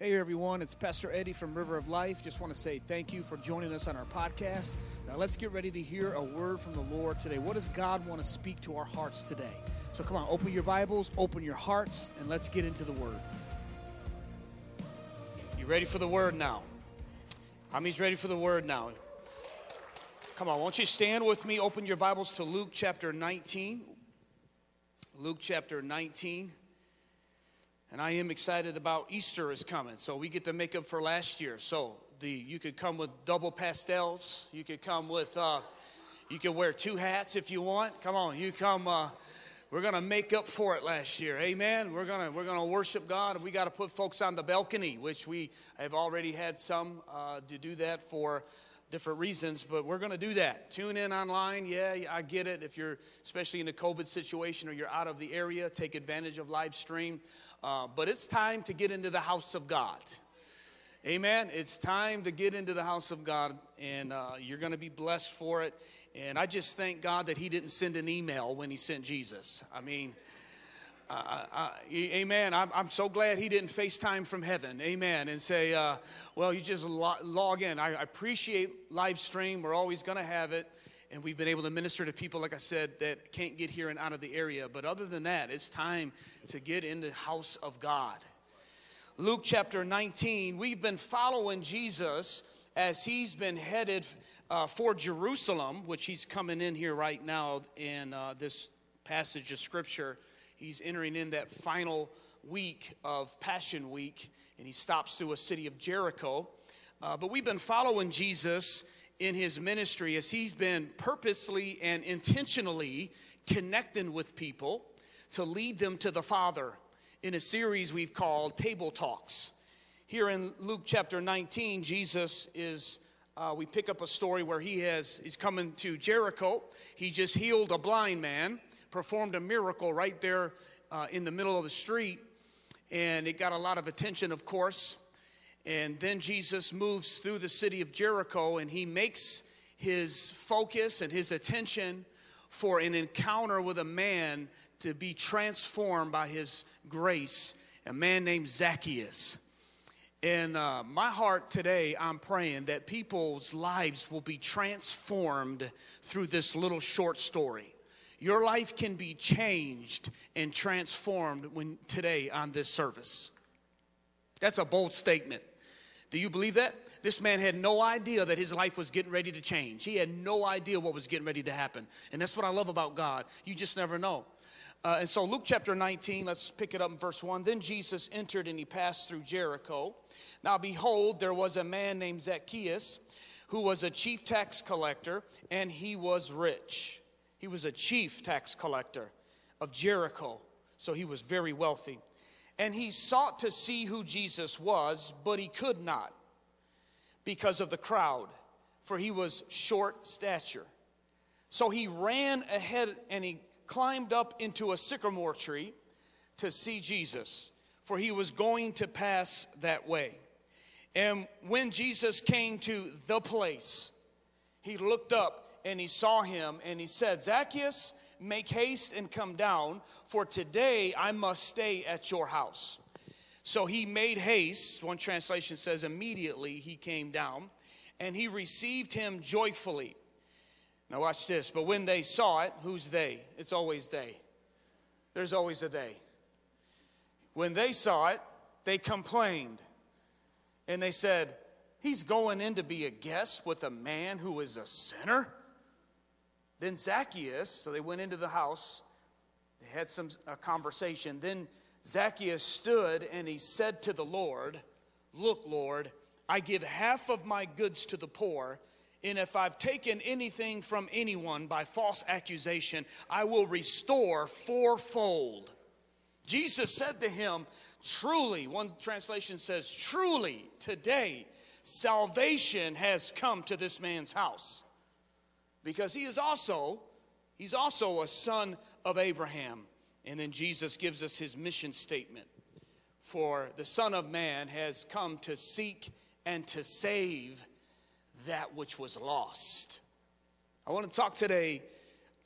Hey everyone, it's Pastor Eddie from River of Life. Just want to say thank you for joining us on our podcast. Now let's get ready to hear a word from the Lord today. What does God want to speak to our hearts today? So come on, open your Bibles, open your hearts, and let's get into the word. You ready for the word now? How many's ready for the word now? Come on, won't you stand with me? Open your Bibles to Luke chapter 19. Luke chapter 19. And I am excited about Easter is coming. So we get to make up for last year. So the you could come with double pastels. You could come with uh, you could wear two hats if you want. Come on, you come uh, we're gonna make up for it last year. Amen. We're gonna we're gonna worship God. We got to put folks on the balcony, which we have already had some uh, to do that for different reasons, but we're going to do that. Tune in online. Yeah, I get it. If you're especially in a COVID situation or you're out of the area, take advantage of live stream. Uh, but it's time to get into the house of God. Amen. It's time to get into the house of God, and uh, you're going to be blessed for it. And I just thank God that He didn't send an email when He sent Jesus. I mean, uh, uh, amen. I'm, I'm, so glad he didn't FaceTime from heaven. Amen. And say, uh, well, you just log in. I, I appreciate live stream. We're always going to have it and we've been able to minister to people, like I said, that can't get here and out of the area. But other than that, it's time to get in the house of God. Luke chapter 19, we've been following Jesus as he's been headed uh, for Jerusalem, which he's coming in here right now in uh, this passage of scripture. He's entering in that final week of Passion Week, and he stops through a city of Jericho. Uh, but we've been following Jesus in his ministry as he's been purposely and intentionally connecting with people to lead them to the Father in a series we've called Table Talks. Here in Luke chapter 19, Jesus is. Uh, we pick up a story where he has he's coming to Jericho. He just healed a blind man, performed a miracle right there uh, in the middle of the street, and it got a lot of attention, of course. And then Jesus moves through the city of Jericho and he makes his focus and his attention for an encounter with a man to be transformed by his grace, a man named Zacchaeus. In uh, my heart today, I'm praying that people's lives will be transformed through this little short story. Your life can be changed and transformed when today on this service. That's a bold statement. Do you believe that? This man had no idea that his life was getting ready to change. He had no idea what was getting ready to happen. And that's what I love about God. You just never know. Uh, and so, Luke chapter 19, let's pick it up in verse 1. Then Jesus entered and he passed through Jericho. Now, behold, there was a man named Zacchaeus who was a chief tax collector, and he was rich. He was a chief tax collector of Jericho, so he was very wealthy. And he sought to see who Jesus was, but he could not because of the crowd, for he was short stature. So he ran ahead and he climbed up into a sycamore tree to see Jesus, for he was going to pass that way. And when Jesus came to the place, he looked up and he saw him and he said, Zacchaeus, Make haste and come down, for today I must stay at your house. So he made haste. One translation says, immediately he came down, and he received him joyfully. Now, watch this. But when they saw it, who's they? It's always they. There's always a they. When they saw it, they complained. And they said, He's going in to be a guest with a man who is a sinner. Then Zacchaeus, so they went into the house, they had some a conversation. Then Zacchaeus stood and he said to the Lord, Look, Lord, I give half of my goods to the poor, and if I've taken anything from anyone by false accusation, I will restore fourfold. Jesus said to him, Truly, one translation says, Truly, today salvation has come to this man's house because he is also he's also a son of Abraham. And then Jesus gives us his mission statement. For the Son of Man has come to seek and to save that which was lost. I want to talk today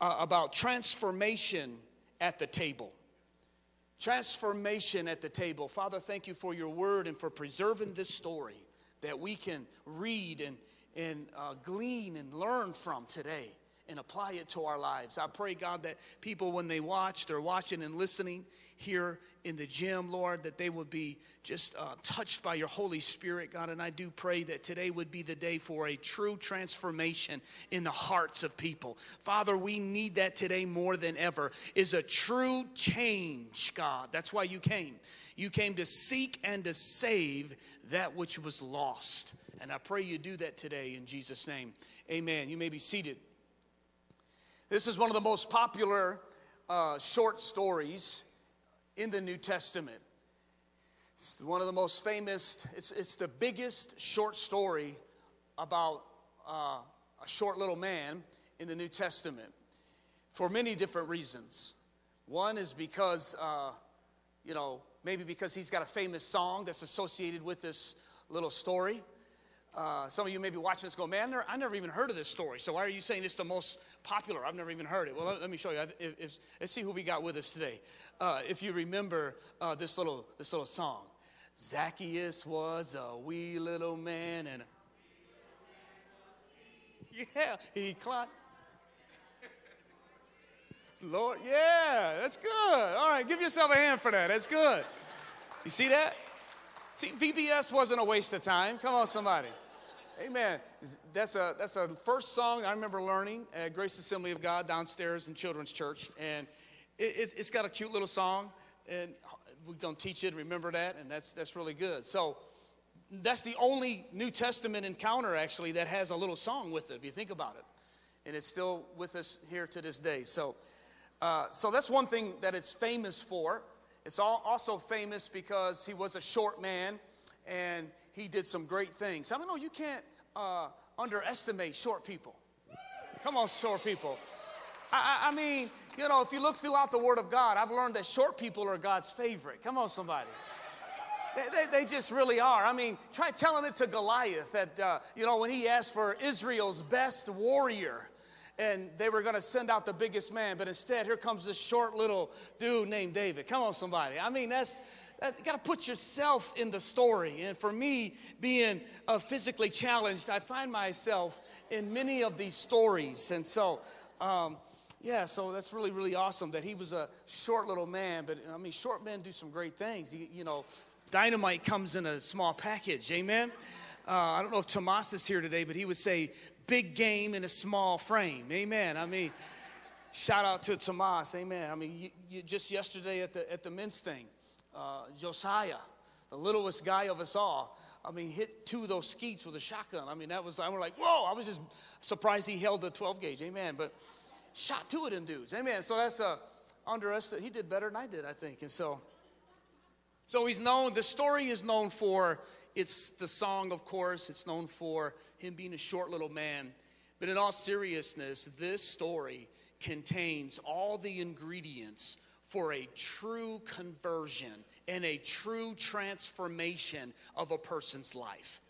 uh, about transformation at the table. Transformation at the table. Father, thank you for your word and for preserving this story that we can read and, and uh, glean and learn from today and apply it to our lives. I pray, God, that people, when they watch, they're watching and listening here in the gym, Lord, that they would be just uh, touched by your Holy Spirit, God. And I do pray that today would be the day for a true transformation in the hearts of people. Father, we need that today more than ever, is a true change, God. That's why you came. You came to seek and to save that which was lost. And I pray you do that today in Jesus' name. Amen. You may be seated. This is one of the most popular uh, short stories in the New Testament. It's one of the most famous, it's, it's the biggest short story about uh, a short little man in the New Testament for many different reasons. One is because, uh, you know, maybe because he's got a famous song that's associated with this little story. Uh, some of you may be watching this go, man, I never even heard of this story. So why are you saying it's the most popular? I've never even heard it. Well, let, let me show you. If, if, let's see who we got with us today. Uh, if you remember uh, this little this little song, Zacchaeus was a wee little man, and yeah, he climbed. Lord, yeah, that's good. All right, give yourself a hand for that. That's good. You see that? See, VBS wasn't a waste of time. Come on, somebody. Amen. That's a that's a first song I remember learning at Grace Assembly of God downstairs in Children's Church, and it, has got a cute little song, and we're gonna teach it. Remember that, and that's that's really good. So that's the only New Testament encounter actually that has a little song with it. If you think about it, and it's still with us here to this day. So, uh, so that's one thing that it's famous for. It's all, also famous because he was a short man and he did some great things. I mean, no, you can't uh, underestimate short people. Come on, short people. I, I, mean, you know, if you look throughout the Word of God, I've learned that short people are God's favorite. Come on, somebody. They, they, they just really are. I mean, try telling it to Goliath that, uh, you know, when he asked for Israel's best warrior, and they were going to send out the biggest man, but instead, here comes this short little dude named David. Come on, somebody. I mean, that's you got to put yourself in the story. And for me, being uh, physically challenged, I find myself in many of these stories. And so, um, yeah, so that's really, really awesome that he was a short little man. But I mean, short men do some great things. You, you know, dynamite comes in a small package. Amen. Uh, I don't know if Tomas is here today, but he would say, big game in a small frame. Amen. I mean, shout out to Tomas. Amen. I mean, you, you, just yesterday at the, at the men's thing, uh, Josiah, the littlest guy of us all. I mean, hit two of those skeets with a shotgun. I mean, that was, I was like, whoa, I was just surprised he held the 12 gauge. Amen. But shot two of them dudes. Amen. So that's a underestimate. He did better than I did, I think. And so, so he's known, the story is known for, it's the song, of course, it's known for him being a short little man. But in all seriousness, this story contains all the ingredients for a true conversion and a true transformation of a person's life.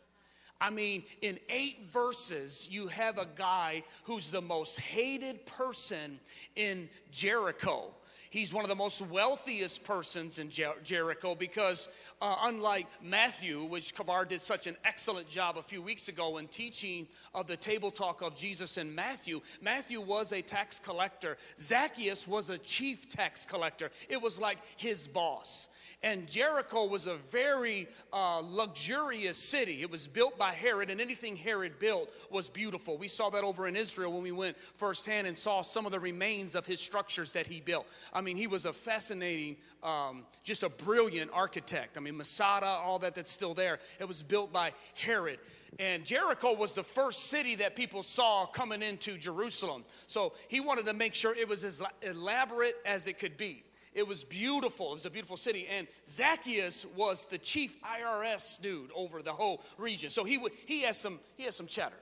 I mean, in eight verses, you have a guy who's the most hated person in Jericho. He's one of the most wealthiest persons in Jer- Jericho because, uh, unlike Matthew, which Kavar did such an excellent job a few weeks ago in teaching of the table talk of Jesus in Matthew, Matthew was a tax collector. Zacchaeus was a chief tax collector. It was like his boss. And Jericho was a very uh, luxurious city. It was built by Herod, and anything Herod built was beautiful. We saw that over in Israel when we went firsthand and saw some of the remains of his structures that he built. I mean, he was a fascinating, um, just a brilliant architect. I mean, Masada, all that that's still there. It was built by Herod. And Jericho was the first city that people saw coming into Jerusalem. So he wanted to make sure it was as elaborate as it could be. It was beautiful. It was a beautiful city. And Zacchaeus was the chief IRS dude over the whole region. So he, would, he, has some, he has some cheddar.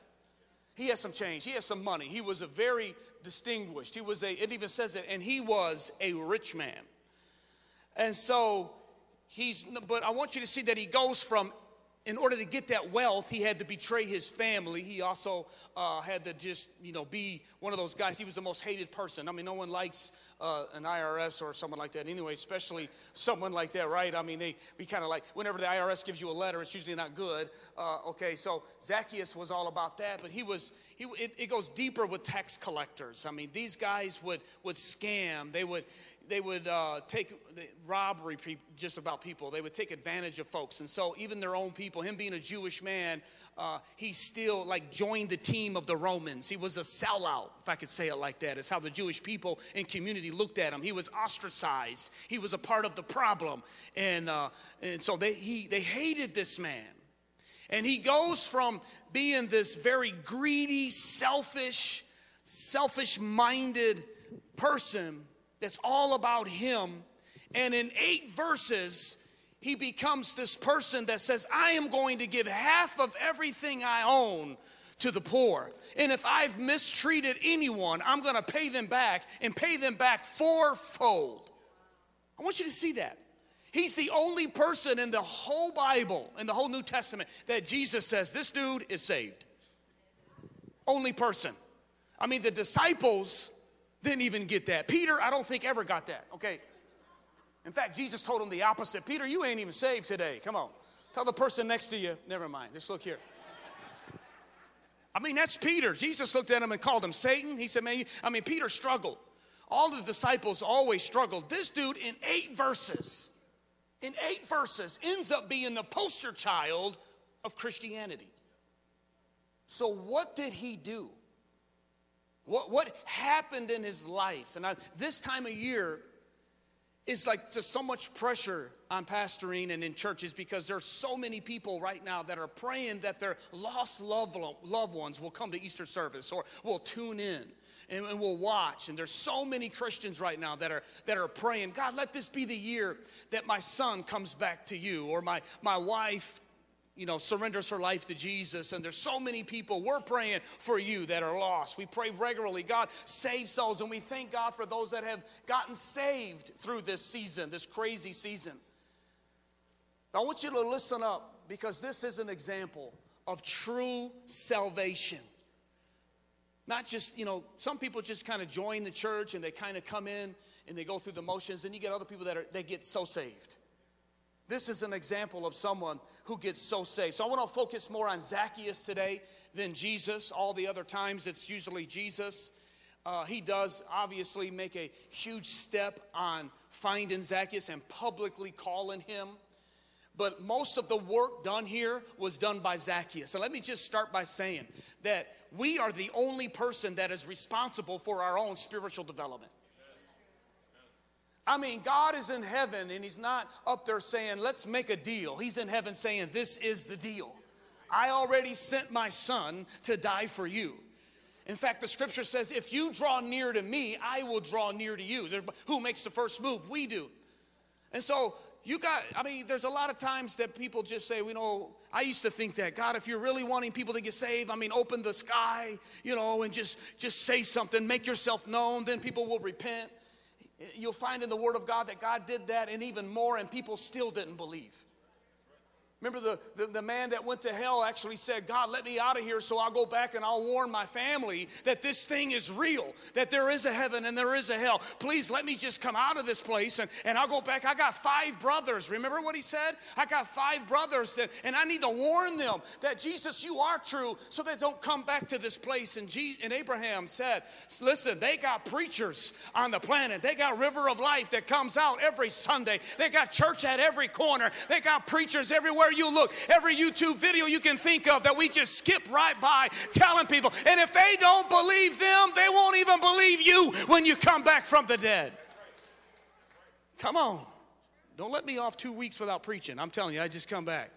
He has some change. He has some money. He was a very distinguished. He was a, it even says it, and he was a rich man. And so he's, but I want you to see that he goes from in order to get that wealth, he had to betray his family. He also uh, had to just, you know, be one of those guys. He was the most hated person. I mean, no one likes uh, an IRS or someone like that anyway, especially someone like that, right? I mean, they be kind of like, whenever the IRS gives you a letter, it's usually not good. Uh, okay, so Zacchaeus was all about that, but he was, he, it, it goes deeper with tax collectors. I mean, these guys would, would scam. They would, they would uh, take robbery just about people. They would take advantage of folks. And so, even their own people, him being a Jewish man, uh, he still like joined the team of the Romans. He was a sellout, if I could say it like that. It's how the Jewish people and community looked at him. He was ostracized, he was a part of the problem. And, uh, and so, they, he, they hated this man. And he goes from being this very greedy, selfish, selfish minded person that's all about him. And in eight verses, he becomes this person that says, I am going to give half of everything I own to the poor. And if I've mistreated anyone, I'm going to pay them back and pay them back fourfold. I want you to see that. He's the only person in the whole Bible, in the whole New Testament, that Jesus says, This dude is saved. Only person. I mean, the disciples didn't even get that. Peter, I don't think ever got that, okay? In fact, Jesus told him the opposite. Peter, you ain't even saved today. Come on. Tell the person next to you, never mind. Just look here. I mean, that's Peter. Jesus looked at him and called him Satan. He said, man, I mean, Peter struggled. All the disciples always struggled. This dude, in eight verses, in eight verses, ends up being the poster child of Christianity. So, what did he do? What, what happened in his life? And I, this time of year is like just so much pressure on pastoring and in churches because there's so many people right now that are praying that their lost loved, loved ones will come to Easter service or will tune in and, and will watch. And there's so many Christians right now that are that are praying, God, let this be the year that my son comes back to you or my, my wife you know, surrenders her life to Jesus. And there's so many people. We're praying for you that are lost. We pray regularly. God, save souls. And we thank God for those that have gotten saved through this season, this crazy season. I want you to listen up because this is an example of true salvation. Not just, you know, some people just kind of join the church and they kind of come in and they go through the motions, and you get other people that are they get so saved. This is an example of someone who gets so saved. So I want to focus more on Zacchaeus today than Jesus. All the other times it's usually Jesus. Uh, he does obviously make a huge step on finding Zacchaeus and publicly calling him. But most of the work done here was done by Zacchaeus. So let me just start by saying that we are the only person that is responsible for our own spiritual development. I mean, God is in heaven and He's not up there saying, let's make a deal. He's in heaven saying, this is the deal. I already sent my son to die for you. In fact, the scripture says, if you draw near to me, I will draw near to you. Who makes the first move? We do. And so, you got, I mean, there's a lot of times that people just say, you know, I used to think that, God, if you're really wanting people to get saved, I mean, open the sky, you know, and just, just say something, make yourself known, then people will repent. You'll find in the Word of God that God did that and even more, and people still didn't believe. Remember, the, the, the, man that went to hell actually said, God, let me out of here so I'll go back and I'll warn my family that this thing is real, that there is a heaven and there is a hell. Please let me just come out of this place and, and I'll go back. I got five brothers. Remember what he said? I got five brothers that, and I need to warn them that Jesus, you are true so they don't come back to this place. And, G, and Abraham said, Listen, they got preachers on the planet. They got River of Life that comes out every Sunday. They got church at every corner. They got preachers everywhere you look, every YouTube video you can think of that we just skip right by telling people. And if they don't believe them, they won't even believe you when you come back from the dead. Come on. Don't let me off two weeks without preaching. I'm telling you, I just come back.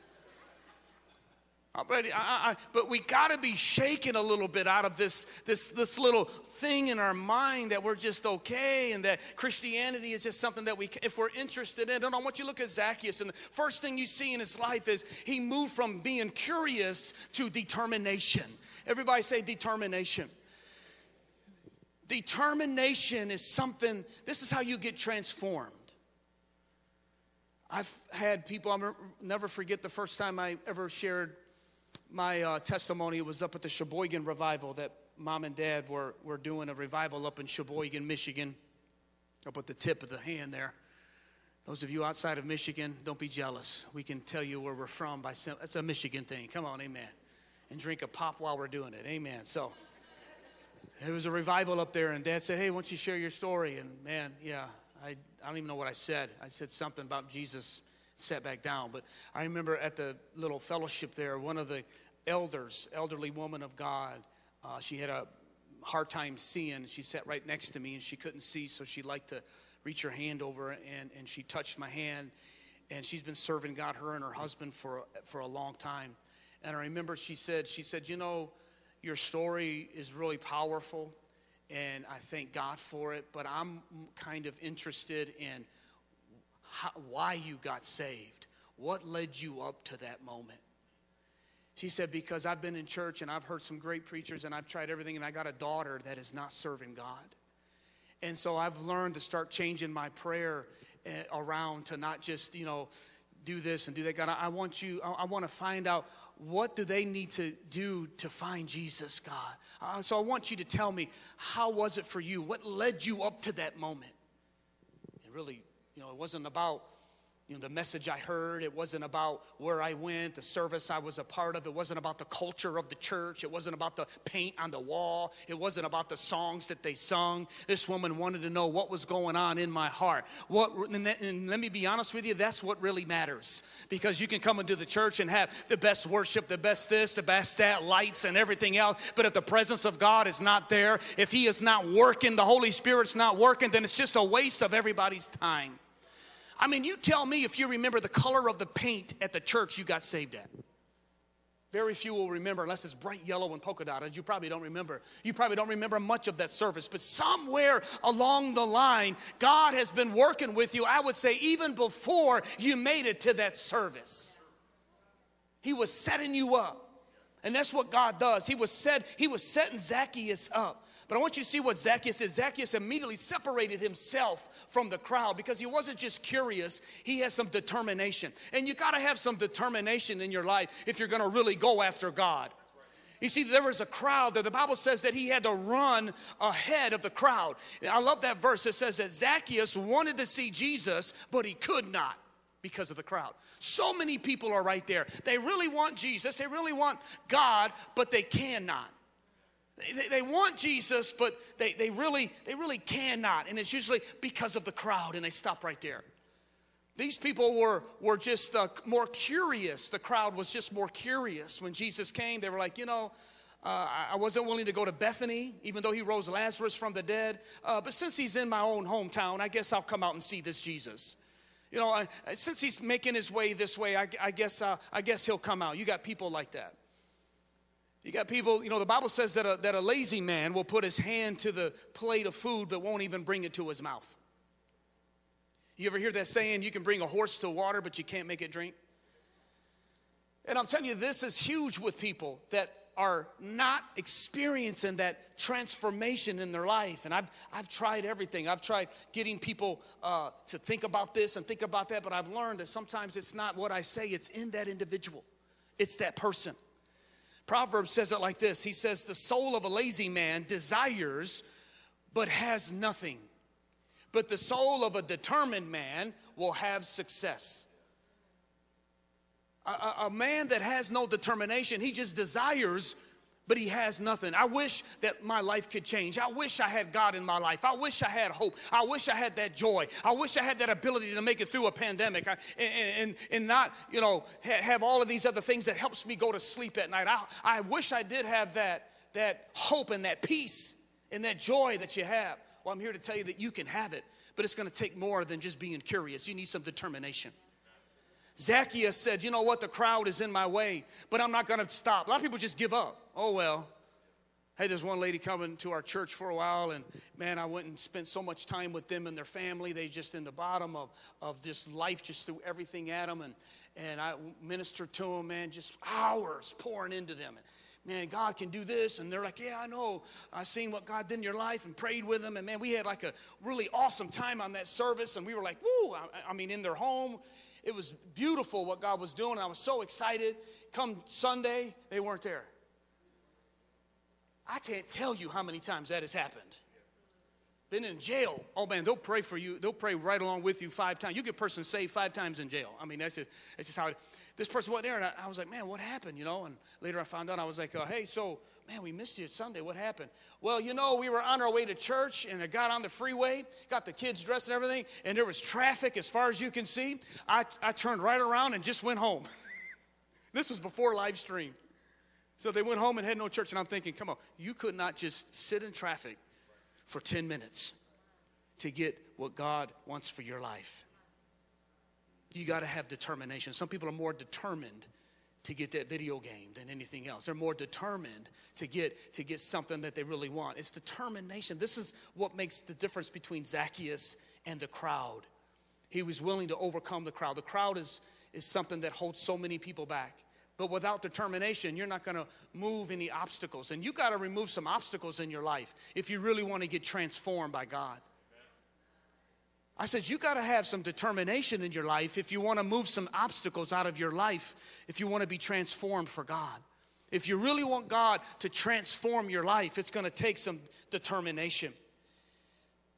Uh, but, I, I, but we got to be shaken a little bit out of this, this, this little thing in our mind that we're just okay and that Christianity is just something that we, if we're interested in. And I want you to look at Zacchaeus, and the first thing you see in his life is he moved from being curious to determination. Everybody say determination. Determination is something, this is how you get transformed. I've had people, I'll never forget the first time I ever shared my uh, testimony. Was up at the Cheboygan revival that mom and dad were, were doing a revival up in Cheboygan, Michigan, up at the tip of the hand there. Those of you outside of Michigan, don't be jealous. We can tell you where we're from by some, that's a Michigan thing. Come on, amen. And drink a pop while we're doing it. Amen. So it was a revival up there, and dad said, Hey, why don't you share your story? And man, yeah, I, I don't even know what I said. I said something about Jesus sat back down. But I remember at the little fellowship there, one of the elders, elderly woman of God, uh, she had a hard time seeing. She sat right next to me and she couldn't see, so she liked to reach her hand over and, and she touched my hand. And she's been serving God, her and her husband, for, for a long time. And I remember she said, she said, you know, your story is really powerful and I thank God for it. But I'm kind of interested in how, why you got saved. What led you up to that moment? She said, Because I've been in church and I've heard some great preachers and I've tried everything, and I got a daughter that is not serving God. And so I've learned to start changing my prayer eh, around to not just, you know, do this and do that. God, I want you, I want to find out what do they need to do to find Jesus, God. Uh, so I want you to tell me, how was it for you? What led you up to that moment? It really, you know, it wasn't about you know, the message I heard. It wasn't about where I went, the service I was a part of. It wasn't about the culture of the church. It wasn't about the paint on the wall. It wasn't about the songs that they sung. This woman wanted to know what was going on in my heart. What, and, and let me be honest with you, that's what really matters. Because you can come into the church and have the best worship, the best this, the best that, lights and everything else. But if the presence of God is not there, if He is not working, the Holy Spirit's not working, then it's just a waste of everybody's time. I mean, you tell me if you remember the color of the paint at the church you got saved at. Very few will remember unless it's bright yellow and polka dotted. You probably don't remember. You probably don't remember much of that service, but somewhere along the line, God has been working with you, I would say, even before you made it to that service. He was setting you up. And that's what God does. He was set, he was setting Zacchaeus up. But I want you to see what Zacchaeus did. Zacchaeus immediately separated himself from the crowd because he wasn't just curious, he has some determination. And you got to have some determination in your life if you're going to really go after God. You see, there was a crowd that the Bible says that he had to run ahead of the crowd. I love that verse. It says that Zacchaeus wanted to see Jesus, but he could not because of the crowd. So many people are right there. They really want Jesus, they really want God, but they cannot. They, they, want Jesus, but they, they, really, they really cannot. And it's usually because of the crowd, and they stop right there. These people were, were just uh, more curious. The crowd was just more curious. When Jesus came, they were like, you know, uh, I wasn't willing to go to Bethany, even though he rose Lazarus from the dead. Uh, but since he's in my own hometown, I guess I'll come out and see this Jesus. You know, I, since he's making his way this way, I, I guess uh, I guess he'll come out. You got people like that. You got people, you know, the Bible says that a, that a lazy man will put his hand to the plate of food but won't even bring it to his mouth. You ever hear that saying, you can bring a horse to water but you can't make it drink? And I'm telling you, this is huge with people that are not experiencing that transformation in their life. And I've, I've tried everything. I've tried getting people uh, to think about this and think about that, but I've learned that sometimes it's not what I say, it's in that individual, it's that person. Proverbs says it like this He says, The soul of a lazy man desires, but has nothing. But the soul of a determined man will have success. A, a, a man that has no determination, he just desires, but he has nothing. I wish that my life could change. I wish I had God in my life. I wish I had hope. I wish I had that joy. I wish I had that ability to make it through a pandemic and, and, and not, you know, have all of these other things that helps me go to sleep at night. I, I wish I did have that, that hope and that peace and that joy that you have. Well, I'm here to tell you that you can have it, but it's going to take more than just being curious. You need some determination. Zacchaeus said, You know what? The crowd is in my way, but I'm not going to stop. A lot of people just give up. Oh, well. Hey, there's one lady coming to our church for a while, and man, I went and spent so much time with them and their family. They just in the bottom of, of this life, just threw everything at them, and, and I ministered to them, man, just hours pouring into them. And, man, God can do this. And they're like, yeah, I know. I seen what God did in your life and prayed with them. And man, we had like a really awesome time on that service. And we were like, woo, I, I mean, in their home. It was beautiful what God was doing. I was so excited. Come Sunday, they weren't there. I can't tell you how many times that has happened. Been in jail. Oh man, they'll pray for you. They'll pray right along with you five times. You get a person saved five times in jail. I mean, that's just, that's just how it, this person wasn't there. And I, I, was like, man, what happened? You know, and later I found out, I was like, uh, hey, so, man, we missed you at Sunday. What happened? Well, you know, we were on our way to church and I got on the freeway, got the kids dressed and everything, and there was traffic as far as you can see. I, I turned right around and just went home. this was before live stream. So they went home and had no church. And I'm thinking, come on, you could not just sit in traffic for 10 minutes to get what God wants for your life. You got to have determination. Some people are more determined to get that video game than anything else. They're more determined to get to get something that they really want. It's determination. This is what makes the difference between Zacchaeus and the crowd. He was willing to overcome the crowd. The crowd is is something that holds so many people back. But without determination, you're not going to move any obstacles. And you got to remove some obstacles in your life if you really want to get transformed by God. I said, you got to have some determination in your life if you want to move some obstacles out of your life, if you want to be transformed for God. If you really want God to transform your life, it's going to take some determination.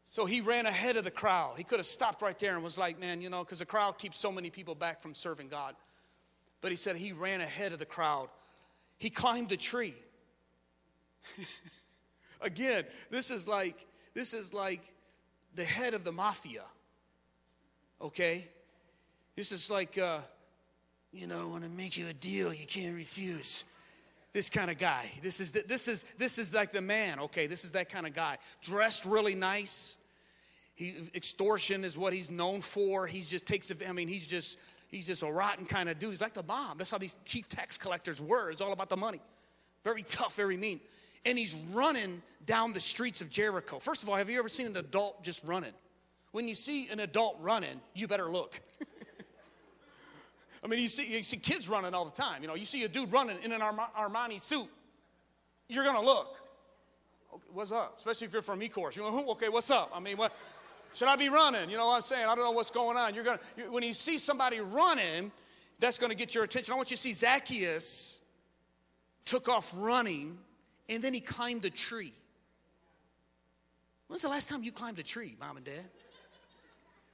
So he ran ahead of the crowd. He could have stopped right there and was like, man, you know, because the crowd keeps so many people back from serving God. But he said he ran ahead of the crowd. He climbed a tree. Again, this is like this is like the head of the mafia. Okay? This is like uh, you know, when I make you a deal, you can't refuse. This kind of guy. This is the, this is this is like the man. Okay, this is that kind of guy. Dressed really nice. He extortion is what he's known for. He just takes. I mean, he's just he's just a rotten kind of dude. He's like the mob. That's how these chief tax collectors were. It's all about the money. Very tough, very mean. And he's running down the streets of Jericho. First of all, have you ever seen an adult just running? When you see an adult running, you better look. I mean, you see, you see kids running all the time. You know, you see a dude running in an Armani suit, you're gonna look. Okay, what's up? Especially if you're from Ecorse. You're going, okay, what's up? I mean, what? Should I be running? You know what I'm saying? I don't know what's going on. You're gonna you, when you see somebody running, that's gonna get your attention. I want you to see Zacchaeus took off running and then he climbed a tree. When's the last time you climbed a tree, mom and dad?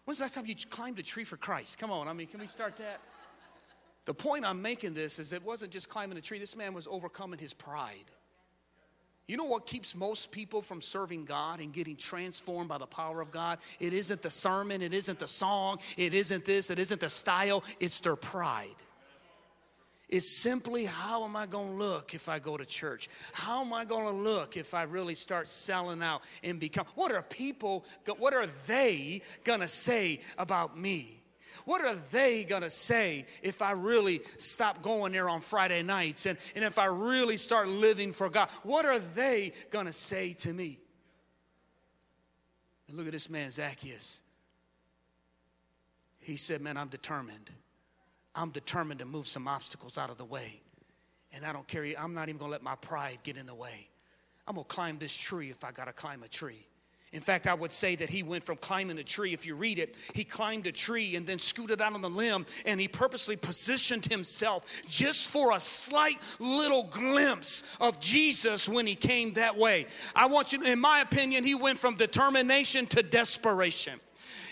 When's the last time you climbed a tree for Christ? Come on, I mean, can we start that? The point I'm making this is it wasn't just climbing a tree, this man was overcoming his pride. You know what keeps most people from serving God and getting transformed by the power of God? It isn't the sermon, it isn't the song, it isn't this, it isn't the style, it's their pride. It's simply how am I going to look if I go to church? How am I going to look if I really start selling out and become? What are people, what are they going to say about me? What are they going to say if I really stop going there on Friday nights and, and if I really start living for God? What are they going to say to me? And look at this man, Zacchaeus. He said, Man, I'm determined. I'm determined to move some obstacles out of the way. And I don't care, I'm not even gonna let my pride get in the way. I'm gonna climb this tree if I gotta climb a tree. In fact, I would say that he went from climbing a tree, if you read it, he climbed a tree and then scooted out on the limb and he purposely positioned himself just for a slight little glimpse of Jesus when he came that way. I want you, in my opinion, he went from determination to desperation.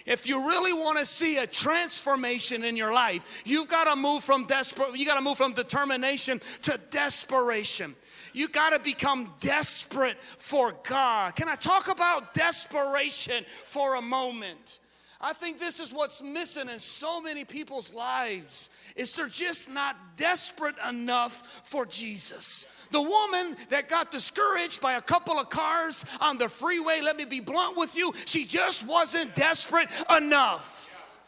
If you really want to see a transformation in your life, you've got to move from desperate, you got to move from determination to desperation. You got to become desperate for God. Can I talk about desperation for a moment? I think this is what's missing in so many people's lives is they're just not desperate enough for Jesus. The woman that got discouraged by a couple of cars on the freeway, let me be blunt with you, she just wasn't desperate enough.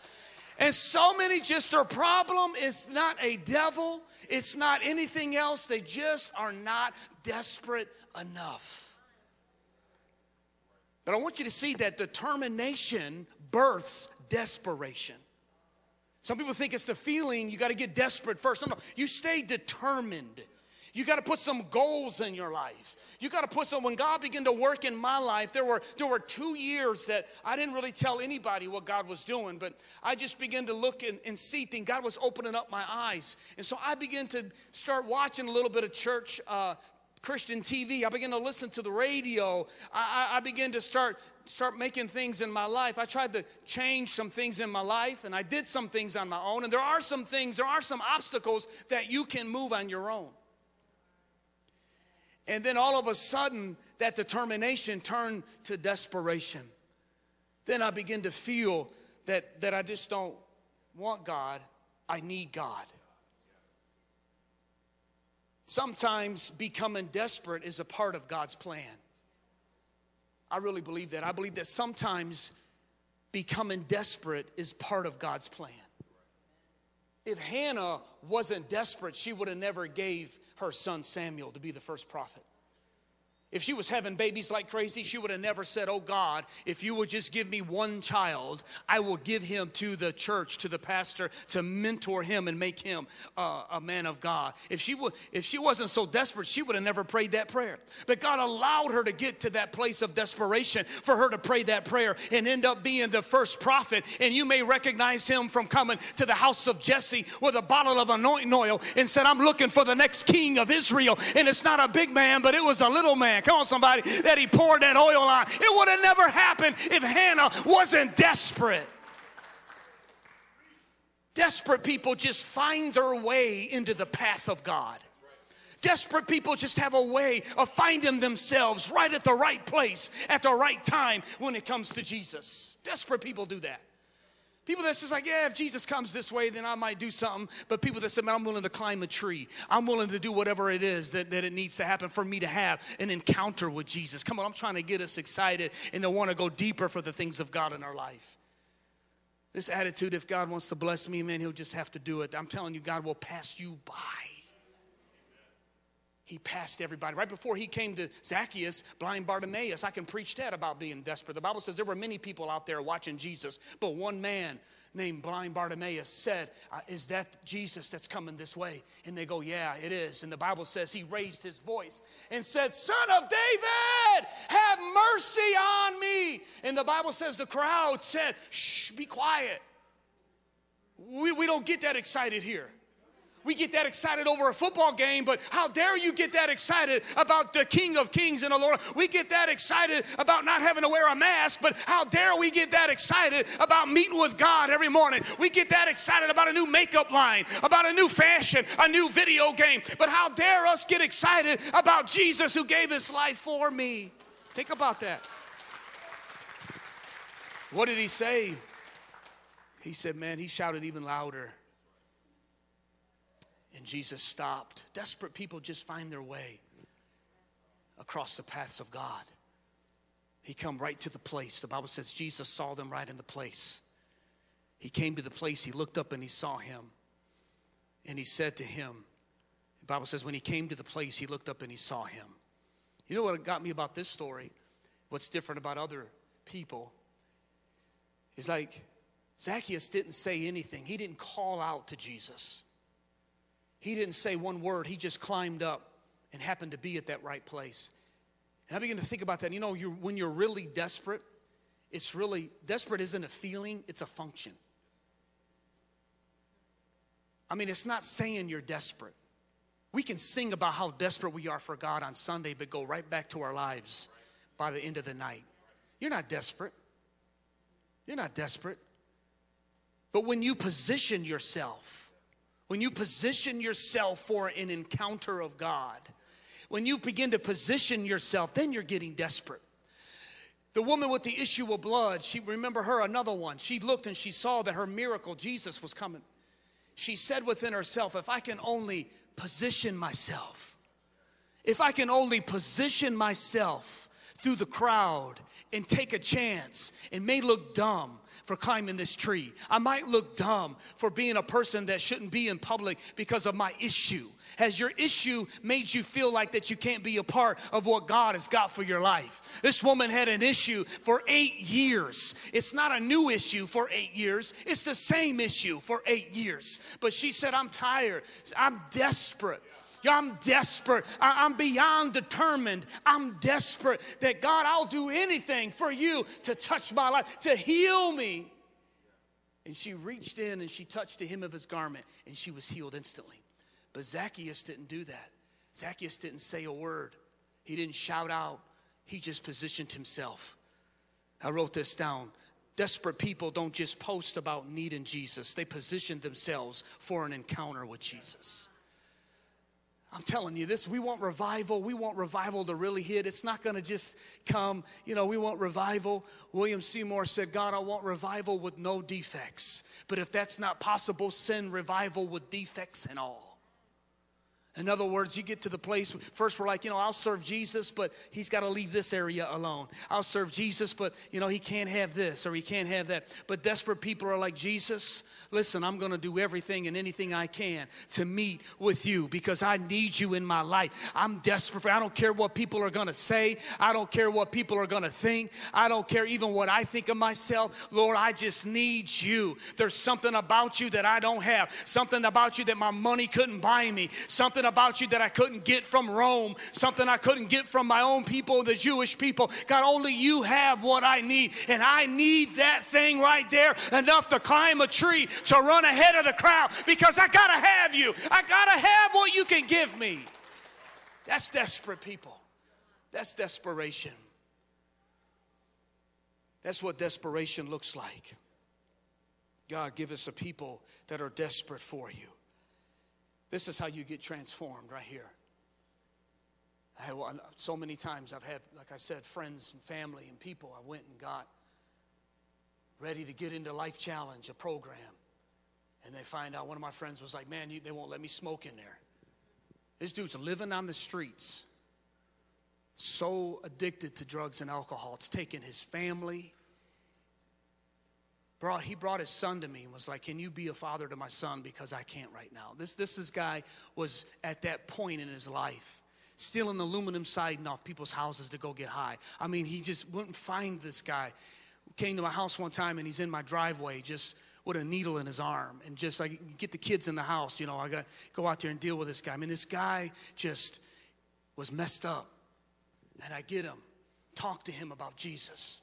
And so many just their problem is not a devil, it's not anything else. They just are not desperate enough. But I want you to see that determination births desperation. Some people think it's the feeling you got to get desperate first. No, no, you stay determined. You got to put some goals in your life. You got to put some. When God began to work in my life, there were there were two years that I didn't really tell anybody what God was doing, but I just began to look and, and see things. God was opening up my eyes, and so I began to start watching a little bit of church uh, Christian TV. I began to listen to the radio. I, I, I, began to start start making things in my life. I tried to change some things in my life, and I did some things on my own. And there are some things, there are some obstacles that you can move on your own. And then all of a sudden, that determination turned to desperation. Then I begin to feel that, that I just don't want God, I need God. Sometimes becoming desperate is a part of God's plan. I really believe that. I believe that sometimes becoming desperate is part of God's plan. If Hannah wasn't desperate, she would have never gave her son Samuel to be the first prophet. If she was having babies like crazy, she would have never said, Oh God, if you would just give me one child, I will give him to the church, to the pastor, to mentor him and make him uh, a man of God. If she, would, if she wasn't so desperate, she would have never prayed that prayer. But God allowed her to get to that place of desperation for her to pray that prayer and end up being the first prophet. And you may recognize him from coming to the house of Jesse with a bottle of anointing oil and said, I'm looking for the next king of Israel. And it's not a big man, but it was a little man. Come on, somebody, that he poured that oil on. It would have never happened if Hannah wasn't desperate. Desperate people just find their way into the path of God. Desperate people just have a way of finding themselves right at the right place at the right time when it comes to Jesus. Desperate people do that. People that's just like, yeah, if Jesus comes this way, then I might do something. But people that say, man, I'm willing to climb a tree. I'm willing to do whatever it is that, that it needs to happen for me to have an encounter with Jesus. Come on, I'm trying to get us excited and to want to go deeper for the things of God in our life. This attitude, if God wants to bless me, man, he'll just have to do it. I'm telling you, God will pass you by he passed everybody. Right before he came to Zacchaeus, blind Bartimaeus, I can preach that about being desperate. The Bible says there were many people out there watching Jesus, but one man named blind Bartimaeus said, uh, Is that Jesus that's coming this way? And they go, Yeah, it is. And the Bible says he raised his voice and said, Son of David, have mercy on me. And the Bible says the crowd said, Shh, be quiet. We, we don't get that excited here. We get that excited over a football game, but how dare you get that excited about the King of Kings and the Lord? We get that excited about not having to wear a mask, but how dare we get that excited about meeting with God every morning? We get that excited about a new makeup line, about a new fashion, a new video game, but how dare us get excited about Jesus who gave his life for me? Think about that. What did he say? He said, Man, he shouted even louder. And Jesus stopped. Desperate people just find their way across the paths of God. He come right to the place. The Bible says Jesus saw them right in the place. He came to the place, he looked up and he saw him. And he said to him, the Bible says when he came to the place, he looked up and he saw him. You know what got me about this story? What's different about other people is like Zacchaeus didn't say anything. He didn't call out to Jesus. He didn't say one word, he just climbed up and happened to be at that right place. And I began to think about that. You know, you're, when you're really desperate, it's really, desperate isn't a feeling, it's a function. I mean, it's not saying you're desperate. We can sing about how desperate we are for God on Sunday, but go right back to our lives by the end of the night. You're not desperate. You're not desperate. But when you position yourself, when you position yourself for an encounter of God, when you begin to position yourself, then you're getting desperate. The woman with the issue of blood, she remember her another one. She looked and she saw that her miracle, Jesus, was coming. She said within herself, if I can only position myself, if I can only position myself through the crowd and take a chance, it may look dumb, for climbing this tree. I might look dumb for being a person that shouldn't be in public because of my issue. Has your issue made you feel like that you can't be a part of what God has got for your life? This woman had an issue for eight years. It's not a new issue for eight years, it's the same issue for eight years. But she said, I'm tired, I'm desperate. I'm desperate. I, I'm beyond determined. I'm desperate that God, I'll do anything for you to touch my life, to heal me. And she reached in and she touched the hem of his garment and she was healed instantly. But Zacchaeus didn't do that. Zacchaeus didn't say a word, he didn't shout out, he just positioned himself. I wrote this down. Desperate people don't just post about needing Jesus, they position themselves for an encounter with Jesus. I'm telling you this, we want revival. We want revival to really hit. It's not going to just come, you know, we want revival. William Seymour said, God, I want revival with no defects. But if that's not possible, send revival with defects and all. In other words, you get to the place, first we're like, you know, I'll serve Jesus, but he's got to leave this area alone. I'll serve Jesus, but, you know, he can't have this or he can't have that. But desperate people are like, Jesus, listen, I'm going to do everything and anything I can to meet with you because I need you in my life. I'm desperate for I don't care what people are going to say. I don't care what people are going to think. I don't care even what I think of myself. Lord, I just need you. There's something about you that I don't have, something about you that my money couldn't buy me, something something about you that I couldn't get from Rome, something I couldn't get from my own people, the Jewish people. God, only you have what I need. And I need that thing right there enough to climb a tree, to run ahead of the crowd because I got to have you. I got to have what you can give me. That's desperate people. That's desperation. That's what desperation looks like. God, give us a people that are desperate for you. This is how you get transformed right here. I so many times I've had, like I said, friends and family and people I went and got ready to get into Life Challenge, a program. And they find out one of my friends was like, man, you, they won't let me smoke in there. This dude's living on the streets, so addicted to drugs and alcohol. It's taken his family, brought he brought his son to me and was like can you be a father to my son? Because i can't right now. This this this guy was at that point in his life stealing aluminum siding off people's houses to go get high. I mean he just wouldn't find this guy. Came to my house one time and he's in my driveway just with a needle in his arm and just like get the kids in the house you know i got go out there and deal with this guy. I mean this guy just was messed up. And i get him talk to him about jesus.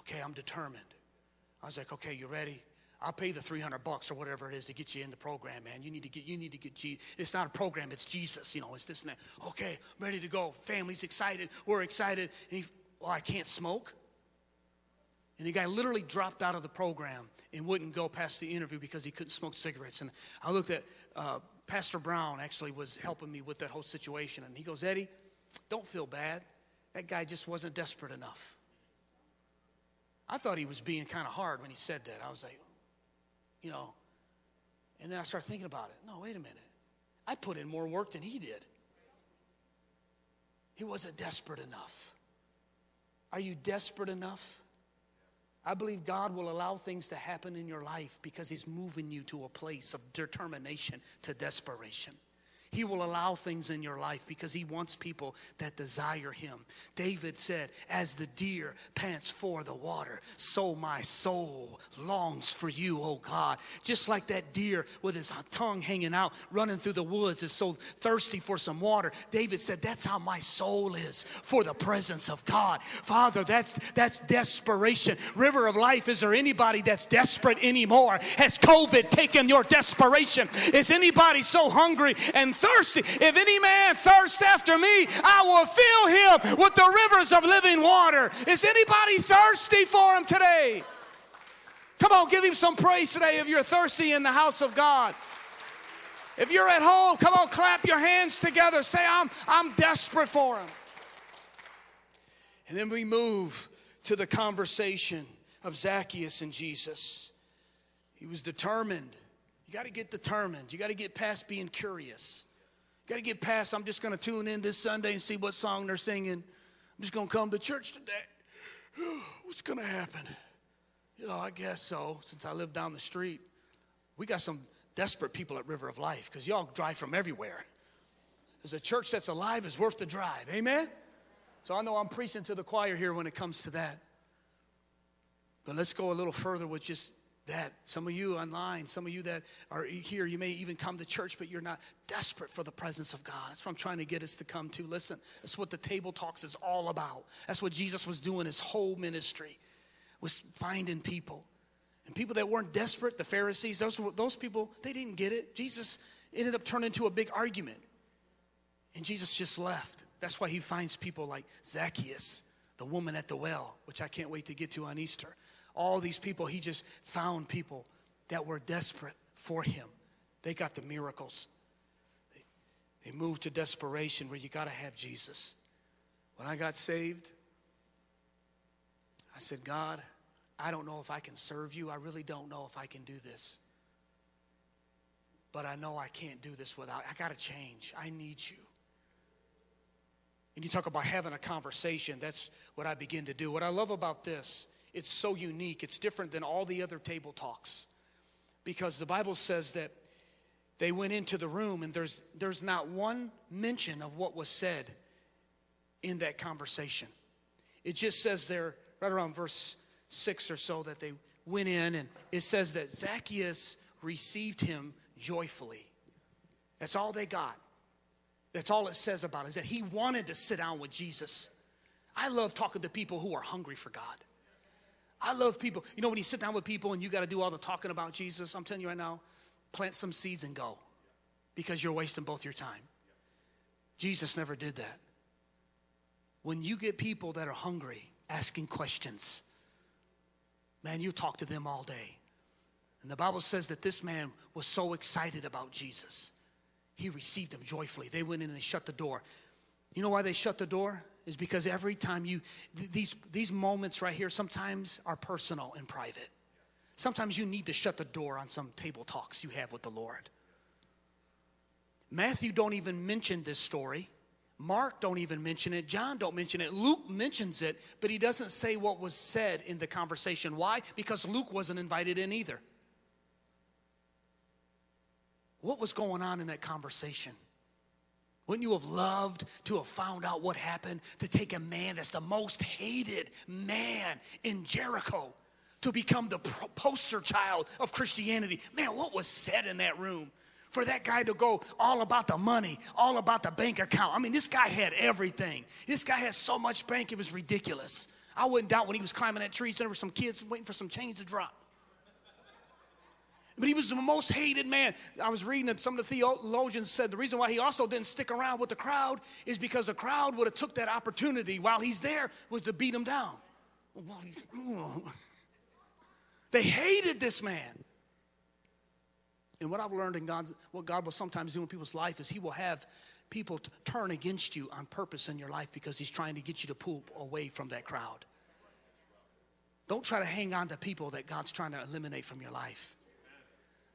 Okay i'm determined I was like, okay, you ready? I'll pay the 300 bucks or whatever it is to get you in the program, man. You need to get, you need to get, Jesus. it's not a program, it's Jesus, you know, it's this and that. Okay, I'm ready to go. Family's excited. We're excited. He, well, I can't smoke. And the guy literally dropped out of the program and wouldn't go past the interview because he couldn't smoke cigarettes. And I looked at uh, Pastor Brown, actually, was helping me with that whole situation. And he goes, Eddie, don't feel bad. That guy just wasn't desperate enough. I thought he was being kind of hard when he said that. I was like, you know, and then I started thinking about it. No, wait a minute. I put in more work than he did. He wasn't desperate enough. Are you desperate enough? I believe God will allow things to happen in your life because He's moving you to a place of determination to desperation. He will allow things in your life because He wants people that desire Him. David said, As the deer pants for the water, so my soul longs for you, oh God. Just like that deer with his tongue hanging out, running through the woods, is so thirsty for some water. David said, That's how my soul is for the presence of God. Father, that's, that's desperation. River of life, is there anybody that's desperate anymore? Has COVID taken your desperation? Is anybody so hungry and thirsty. If any man thirst after me, I will fill him with the rivers of living water. Is anybody thirsty for him today? Come on, give him some praise today if you're thirsty in the house of God. If you're at home, come on, clap your hands together. Say, I'm, I'm desperate for him. And then we move to the conversation of Zacchaeus and Jesus. He was determined. You got to get determined. You got to get past being curious. Got to get past, I'm just going to tune in this Sunday and see what song they're singing. I'm just going to come to church today. What's going to happen? You know, I guess so, since I live down the street. We got some desperate people at River of Life because y'all drive from everywhere. There's a church that's alive is worth the drive. Amen? So I know I'm preaching to the choir here when it comes to that. But let's go a little further with just that some of you online, some of you that are here, you may even come to church, but you're not desperate for the presence of God. That's what I'm trying to get us to come to. Listen, that's what the table talks is all about. That's what Jesus was doing his whole ministry, was finding people. And people that weren't desperate, the Pharisees, those, those people, they didn't get it. Jesus ended up turning into a big argument. And Jesus just left. That's why he finds people like Zacchaeus, the woman at the well, which I can't wait to get to on Easter all these people, he just found people that were desperate for him. They got the miracles. They, they moved to desperation where you got to have Jesus. When I got saved, I said, God, I don't know if I can serve you. I really don't know if I can do this. But I know I can't do this without, I got to change. I need you. And you talk about having a conversation. That's what I begin to do. What I love about this it's so unique. It's different than all the other table talks because the Bible says that they went into the room and there's, there's not one mention of what was said in that conversation. It just says there, right around verse 6 or so, that they went in and it says that Zacchaeus received him joyfully. That's all they got. That's all it says about it, is that he wanted to sit down with Jesus. I love talking to people who are hungry for God. I love people. You know, when you sit down with people and you got to do all the talking about Jesus, I'm telling you right now, plant some seeds and go because you're wasting both your time. Jesus never did that. When you get people that are hungry, asking questions, man, you talk to them all day. And the Bible says that this man was so excited about Jesus. He received him joyfully. They went in and they shut the door. You know why they shut the door? Is because every time you, th- these, these moments right here sometimes are personal and private. Sometimes you need to shut the door on some table talks you have with the Lord. Matthew don't even mention this story. Mark don't even mention it. John don't mention it. Luke mentions it, but he doesn't say what was said in the conversation. Why? Because Luke wasn't invited in either. What was going on in that conversation? Wouldn't you have loved to have found out what happened to take a man that's the most hated man in Jericho to become the poster child of Christianity? Man, what was said in that room? For that guy to go all about the money, all about the bank account. I mean, this guy had everything. This guy had so much bank, it was ridiculous. I wouldn't doubt when he was climbing that tree, there were some kids waiting for some change to drop. But he was the most hated man. I was reading that some of the theologians said the reason why he also didn't stick around with the crowd is because the crowd would have took that opportunity while he's there was to beat him down. They hated this man. And what I've learned in God, what God will sometimes do in people's life is He will have people turn against you on purpose in your life because He's trying to get you to pull away from that crowd. Don't try to hang on to people that God's trying to eliminate from your life.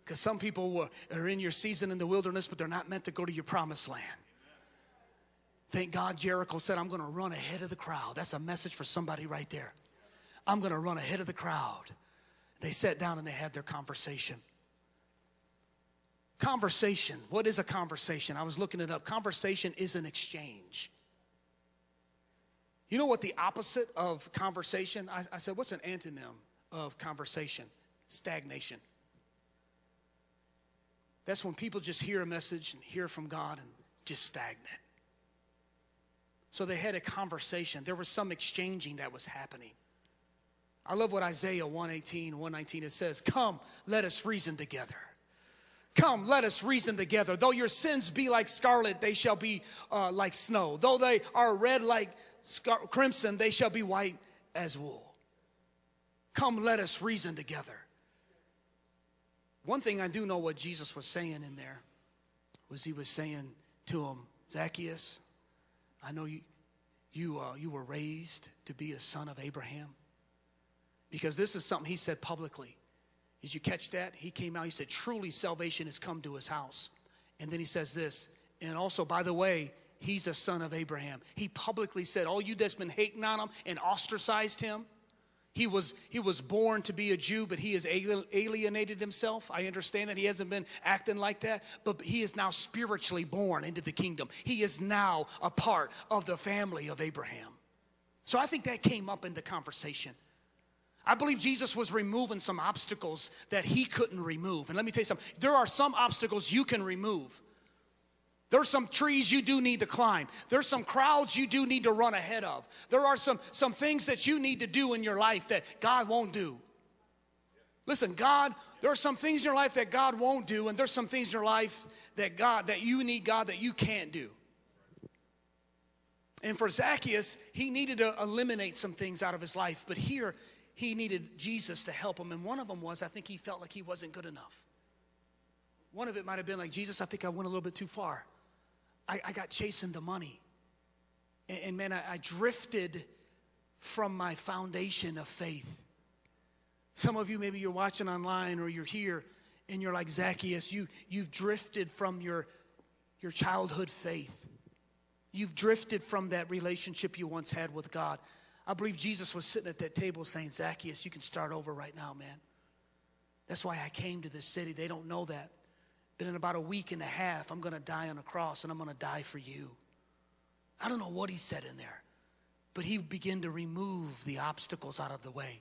Because some people were, are in your season in the wilderness, but they're not meant to go to your promised land. Thank God Jericho said, I'm going to run ahead of the crowd. That's a message for somebody right there. I'm going to run ahead of the crowd. They sat down and they had their conversation. Conversation. What is a conversation? I was looking it up. Conversation is an exchange. You know what the opposite of conversation? I, I said, what's an antonym of conversation? Stagnation. That's when people just hear a message and hear from God and just stagnant. So they had a conversation. There was some exchanging that was happening. I love what Isaiah 118, 119 it says, Come, let us reason together. Come, let us reason together. Though your sins be like scarlet, they shall be uh, like snow. Though they are red like scar- crimson, they shall be white as wool. Come, let us reason together. One thing I do know what Jesus was saying in there was he was saying to him, Zacchaeus, I know you, you, uh, you were raised to be a son of Abraham. Because this is something he said publicly. Did you catch that? He came out, he said, Truly salvation has come to his house. And then he says this, and also, by the way, he's a son of Abraham. He publicly said, All you that's been hating on him and ostracized him, he was, he was born to be a Jew, but he has alienated himself. I understand that he hasn't been acting like that, but he is now spiritually born into the kingdom. He is now a part of the family of Abraham. So I think that came up in the conversation. I believe Jesus was removing some obstacles that he couldn't remove. And let me tell you something there are some obstacles you can remove. There's some trees you do need to climb. There's some crowds you do need to run ahead of. There are some, some things that you need to do in your life that God won't do. Listen, God, there are some things in your life that God won't do, and there's some things in your life that God, that you need God that you can't do. And for Zacchaeus, he needed to eliminate some things out of his life, but here he needed Jesus to help him. And one of them was, I think he felt like he wasn't good enough. One of it might have been like, Jesus, I think I went a little bit too far. I, I got chasing the money. And, and man, I, I drifted from my foundation of faith. Some of you, maybe you're watching online or you're here and you're like Zacchaeus, you, you've drifted from your, your childhood faith. You've drifted from that relationship you once had with God. I believe Jesus was sitting at that table saying, Zacchaeus, you can start over right now, man. That's why I came to this city. They don't know that. But in about a week and a half, I'm going to die on a cross and I'm going to die for you. I don't know what he said in there, but he began to remove the obstacles out of the way.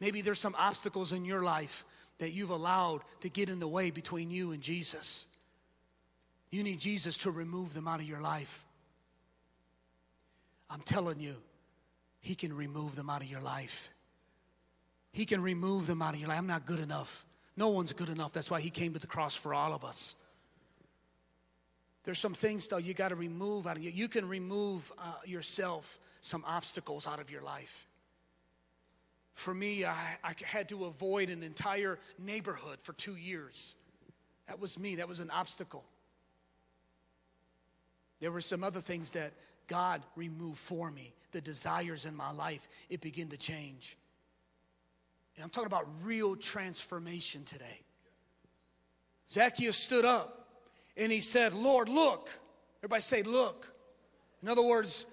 Maybe there's some obstacles in your life that you've allowed to get in the way between you and Jesus. You need Jesus to remove them out of your life. I'm telling you, He can remove them out of your life. He can remove them out of your life. I'm not good enough. No one's good enough. That's why he came to the cross for all of us. There's some things, though, you got to remove out of you. You can remove uh, yourself some obstacles out of your life. For me, I, I had to avoid an entire neighborhood for two years. That was me, that was an obstacle. There were some other things that God removed for me. The desires in my life, it began to change. And I'm talking about real transformation today. Zacchaeus stood up and he said, Lord, look. Everybody say, look. In other words,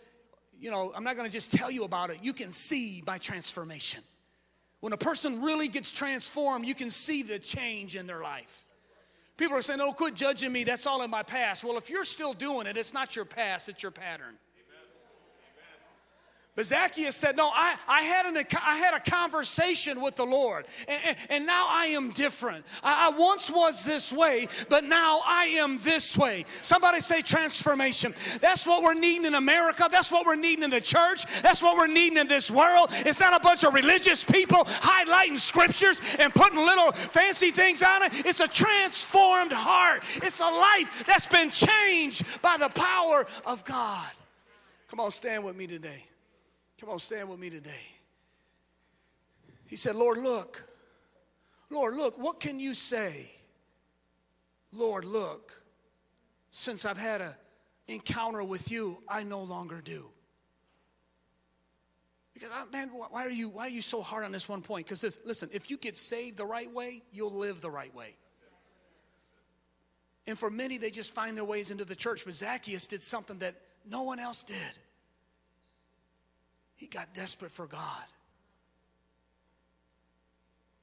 you know, I'm not going to just tell you about it. You can see my transformation. When a person really gets transformed, you can see the change in their life. People are saying, oh, quit judging me. That's all in my past. Well, if you're still doing it, it's not your past, it's your pattern. But Zacchaeus said, No, I, I, had, an, I had a conversation with the Lord, and, and, now I am different. I, I, once was this way, but now I am this way. Somebody say transformation. That's what we're needing in America. That's what we're needing in the church. That's what we're needing in this world. It's not a bunch of religious people highlighting scriptures and putting little fancy things on it. It's a transformed heart, it's a life that's been changed by the power of God. Come on, stand with me today. Come on, stand with me today. He said, Lord, look. Lord, look, what can you say? Lord, look. Since I've had an encounter with you, I no longer do. Because, man, why are you why are you so hard on this one point? Because this, listen, if you get saved the right way, you'll live the right way. And for many, they just find their ways into the church. But Zacchaeus did something that no one else did. He got desperate for God.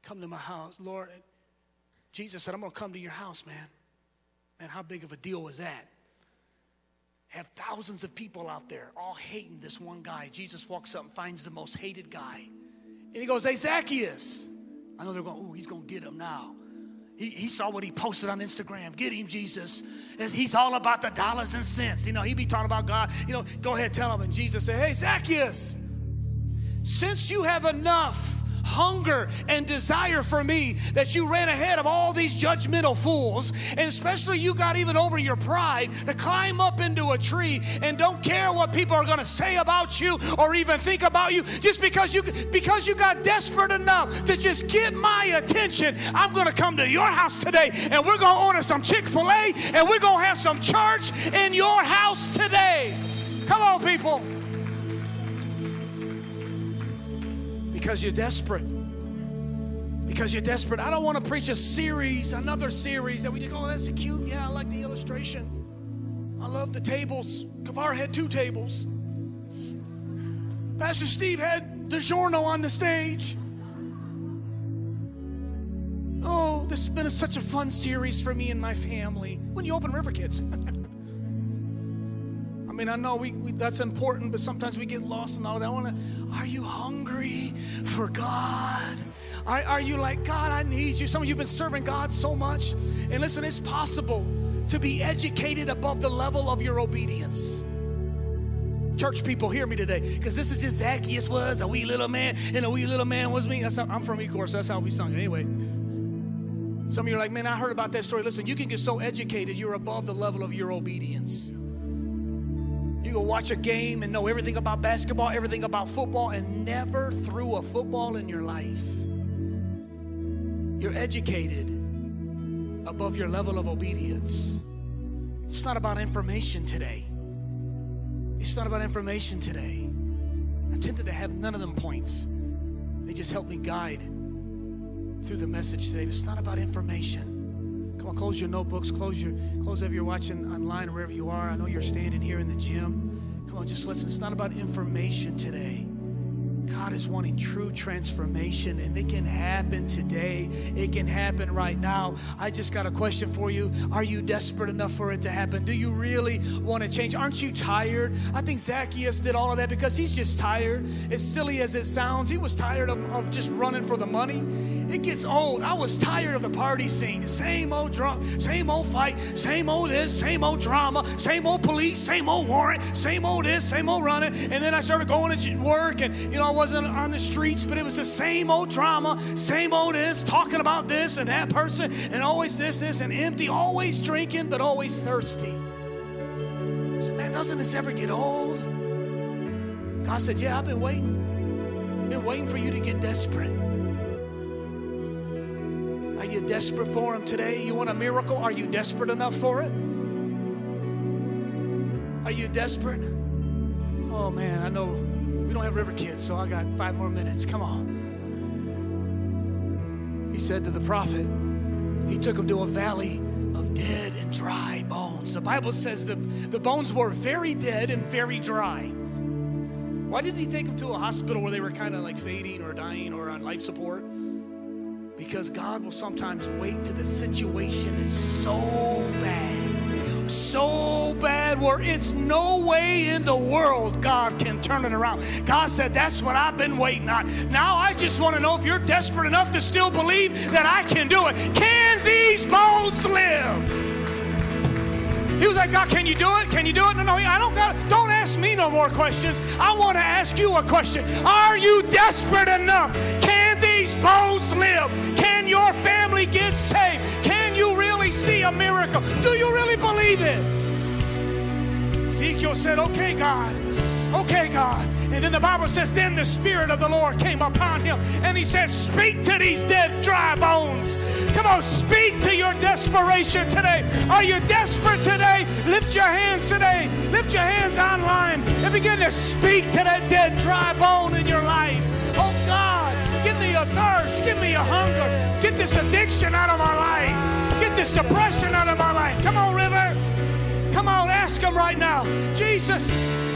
Come to my house, Lord. Jesus said, I'm going to come to your house, man. Man, how big of a deal was that? Have thousands of people out there all hating this one guy. Jesus walks up and finds the most hated guy. And he goes, Hey, Zacchaeus. I know they're going, Oh, he's going to get him now. He, he saw what he posted on Instagram. Get him, Jesus. He's all about the dollars and cents. You know, he be talking about God. You know, go ahead, tell him. And Jesus said, Hey, Zacchaeus. Since you have enough hunger and desire for me that you ran ahead of all these judgmental fools, and especially you got even over your pride to climb up into a tree and don't care what people are going to say about you or even think about you just because you because you got desperate enough to just get my attention. I'm going to come to your house today and we're going to order some Chick-fil-A and we're going to have some church in your house today. Come on people. Because you're desperate. Because you're desperate. I don't want to preach a series, another series that we just go, oh, that's cute. Yeah, I like the illustration. I love the tables. Kavar had two tables. Pastor Steve had DiGiorno on the stage. Oh, this has been a, such a fun series for me and my family. When you open River Kids. I mean, I know we, we, that's important, but sometimes we get lost in all that. I want to. Are you hungry for God? Are, are you like God? I need you. Some of you've been serving God so much, and listen, it's possible to be educated above the level of your obedience. Church people, hear me today, because this is just Zacchaeus was a wee little man, and a wee little man was me. That's how, I'm from Ecorse, so that's how we sung it. Anyway, some of you are like, man, I heard about that story. Listen, you can get so educated, you're above the level of your obedience. You go watch a game and know everything about basketball, everything about football, and never threw a football in your life. You're educated above your level of obedience. It's not about information today. It's not about information today. I tended to have none of them points. They just help me guide through the message today. It's not about information. Come on, close your notebooks, close your close if you're watching online wherever you are. I know you're standing here in the gym. Come on, just listen. It's not about information today. God is wanting true transformation, and it can happen today. It can happen right now. I just got a question for you. Are you desperate enough for it to happen? Do you really want to change? Aren't you tired? I think Zacchaeus did all of that because he's just tired. As silly as it sounds, he was tired of, of just running for the money. It gets old. I was tired of the party scene. Same old drunk, same old fight, same old this, same old drama, same old police, same old warrant, same old this, same old running. And then I started going to work, and you know, I wasn't on the streets, but it was the same old drama, same old this, talking about this and that person, and always this, this, and empty, always drinking, but always thirsty. I said, man, doesn't this ever get old? God said, yeah, I've been waiting. Been waiting for you to get desperate. Are you desperate for Him today? You want a miracle? Are you desperate enough for it? Are you desperate? Oh man, I know we don't have river kids, so I got five more minutes. Come on. He said to the prophet, he took him to a valley of dead and dry bones. The Bible says that the bones were very dead and very dry. Why didn't he take him to a hospital where they were kind of like fading or dying or on life support? Because God will sometimes wait till the situation is so bad, so bad where it's no way in the world God can turn it around. God said, That's what I've been waiting on. Now I just want to know if you're desperate enough to still believe that I can do it. Can these bones live? He was like, God, can you do it? Can you do it? No, no, I don't got it. Don't ask me no more questions. I want to ask you a question. Are you desperate enough? Bones live? Can your family get saved? Can you really see a miracle? Do you really believe it? Ezekiel said, Okay, God. Okay, God. And then the Bible says, Then the Spirit of the Lord came upon him, and he said, Speak to these dead, dry bones. Come on, speak to your desperation today. Are you desperate today? Lift your hands today. Lift your hands online and begin to speak to that dead, dry bone in your life. Oh, God, a thirst. Give me a hunger. Get this addiction out of my life. Get this depression out of my life. Come on, River. Come on, ask him right now. Jesus,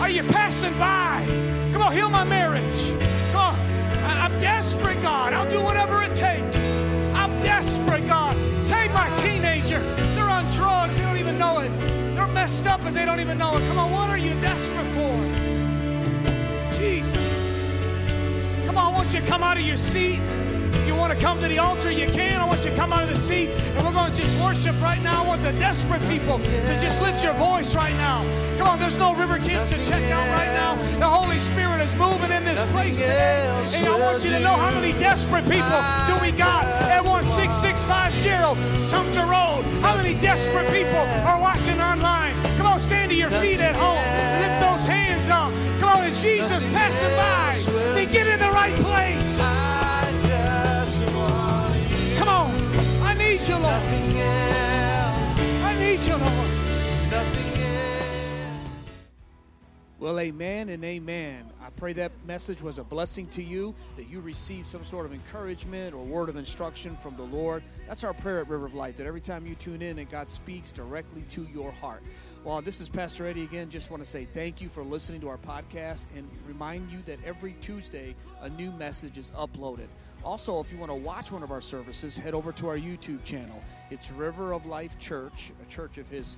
are you passing by? Come on, heal my marriage. Come on. I- I'm desperate, God. I'll do whatever it takes. I'm desperate, God. Save my teenager. They're on drugs. They don't even know it. They're messed up and they don't even know it. Come on, what are you desperate for? Jesus. Come on, I want you to come out of your seat. If you want to come to the altar, you can. I want you to come out of the seat and we're going to just worship right now. I want the desperate people to just lift your voice right now. Come on, there's no river kids to check out right now. The Holy Spirit is moving in this place today. And I want you to know how many desperate people do we got at 16650 Sumpter Road. How many desperate people are watching online? Come on, stand to your feet at home. Lift those hands up. Come on, is Jesus passing by? Then get right place. Come on. I need you, Lord. I need you, Lord. Well, amen and amen. I pray that message was a blessing to you, that you received some sort of encouragement or word of instruction from the Lord. That's our prayer at River of Life, that every time you tune in, that God speaks directly to your heart. Well, this is Pastor Eddie again. Just want to say thank you for listening to our podcast and remind you that every Tuesday a new message is uploaded. Also, if you want to watch one of our services, head over to our YouTube channel. It's River of Life Church, a church of His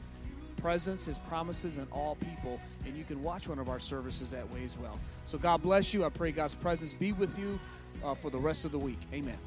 presence, His promises, and all people. And you can watch one of our services that way as well. So God bless you. I pray God's presence be with you uh, for the rest of the week. Amen.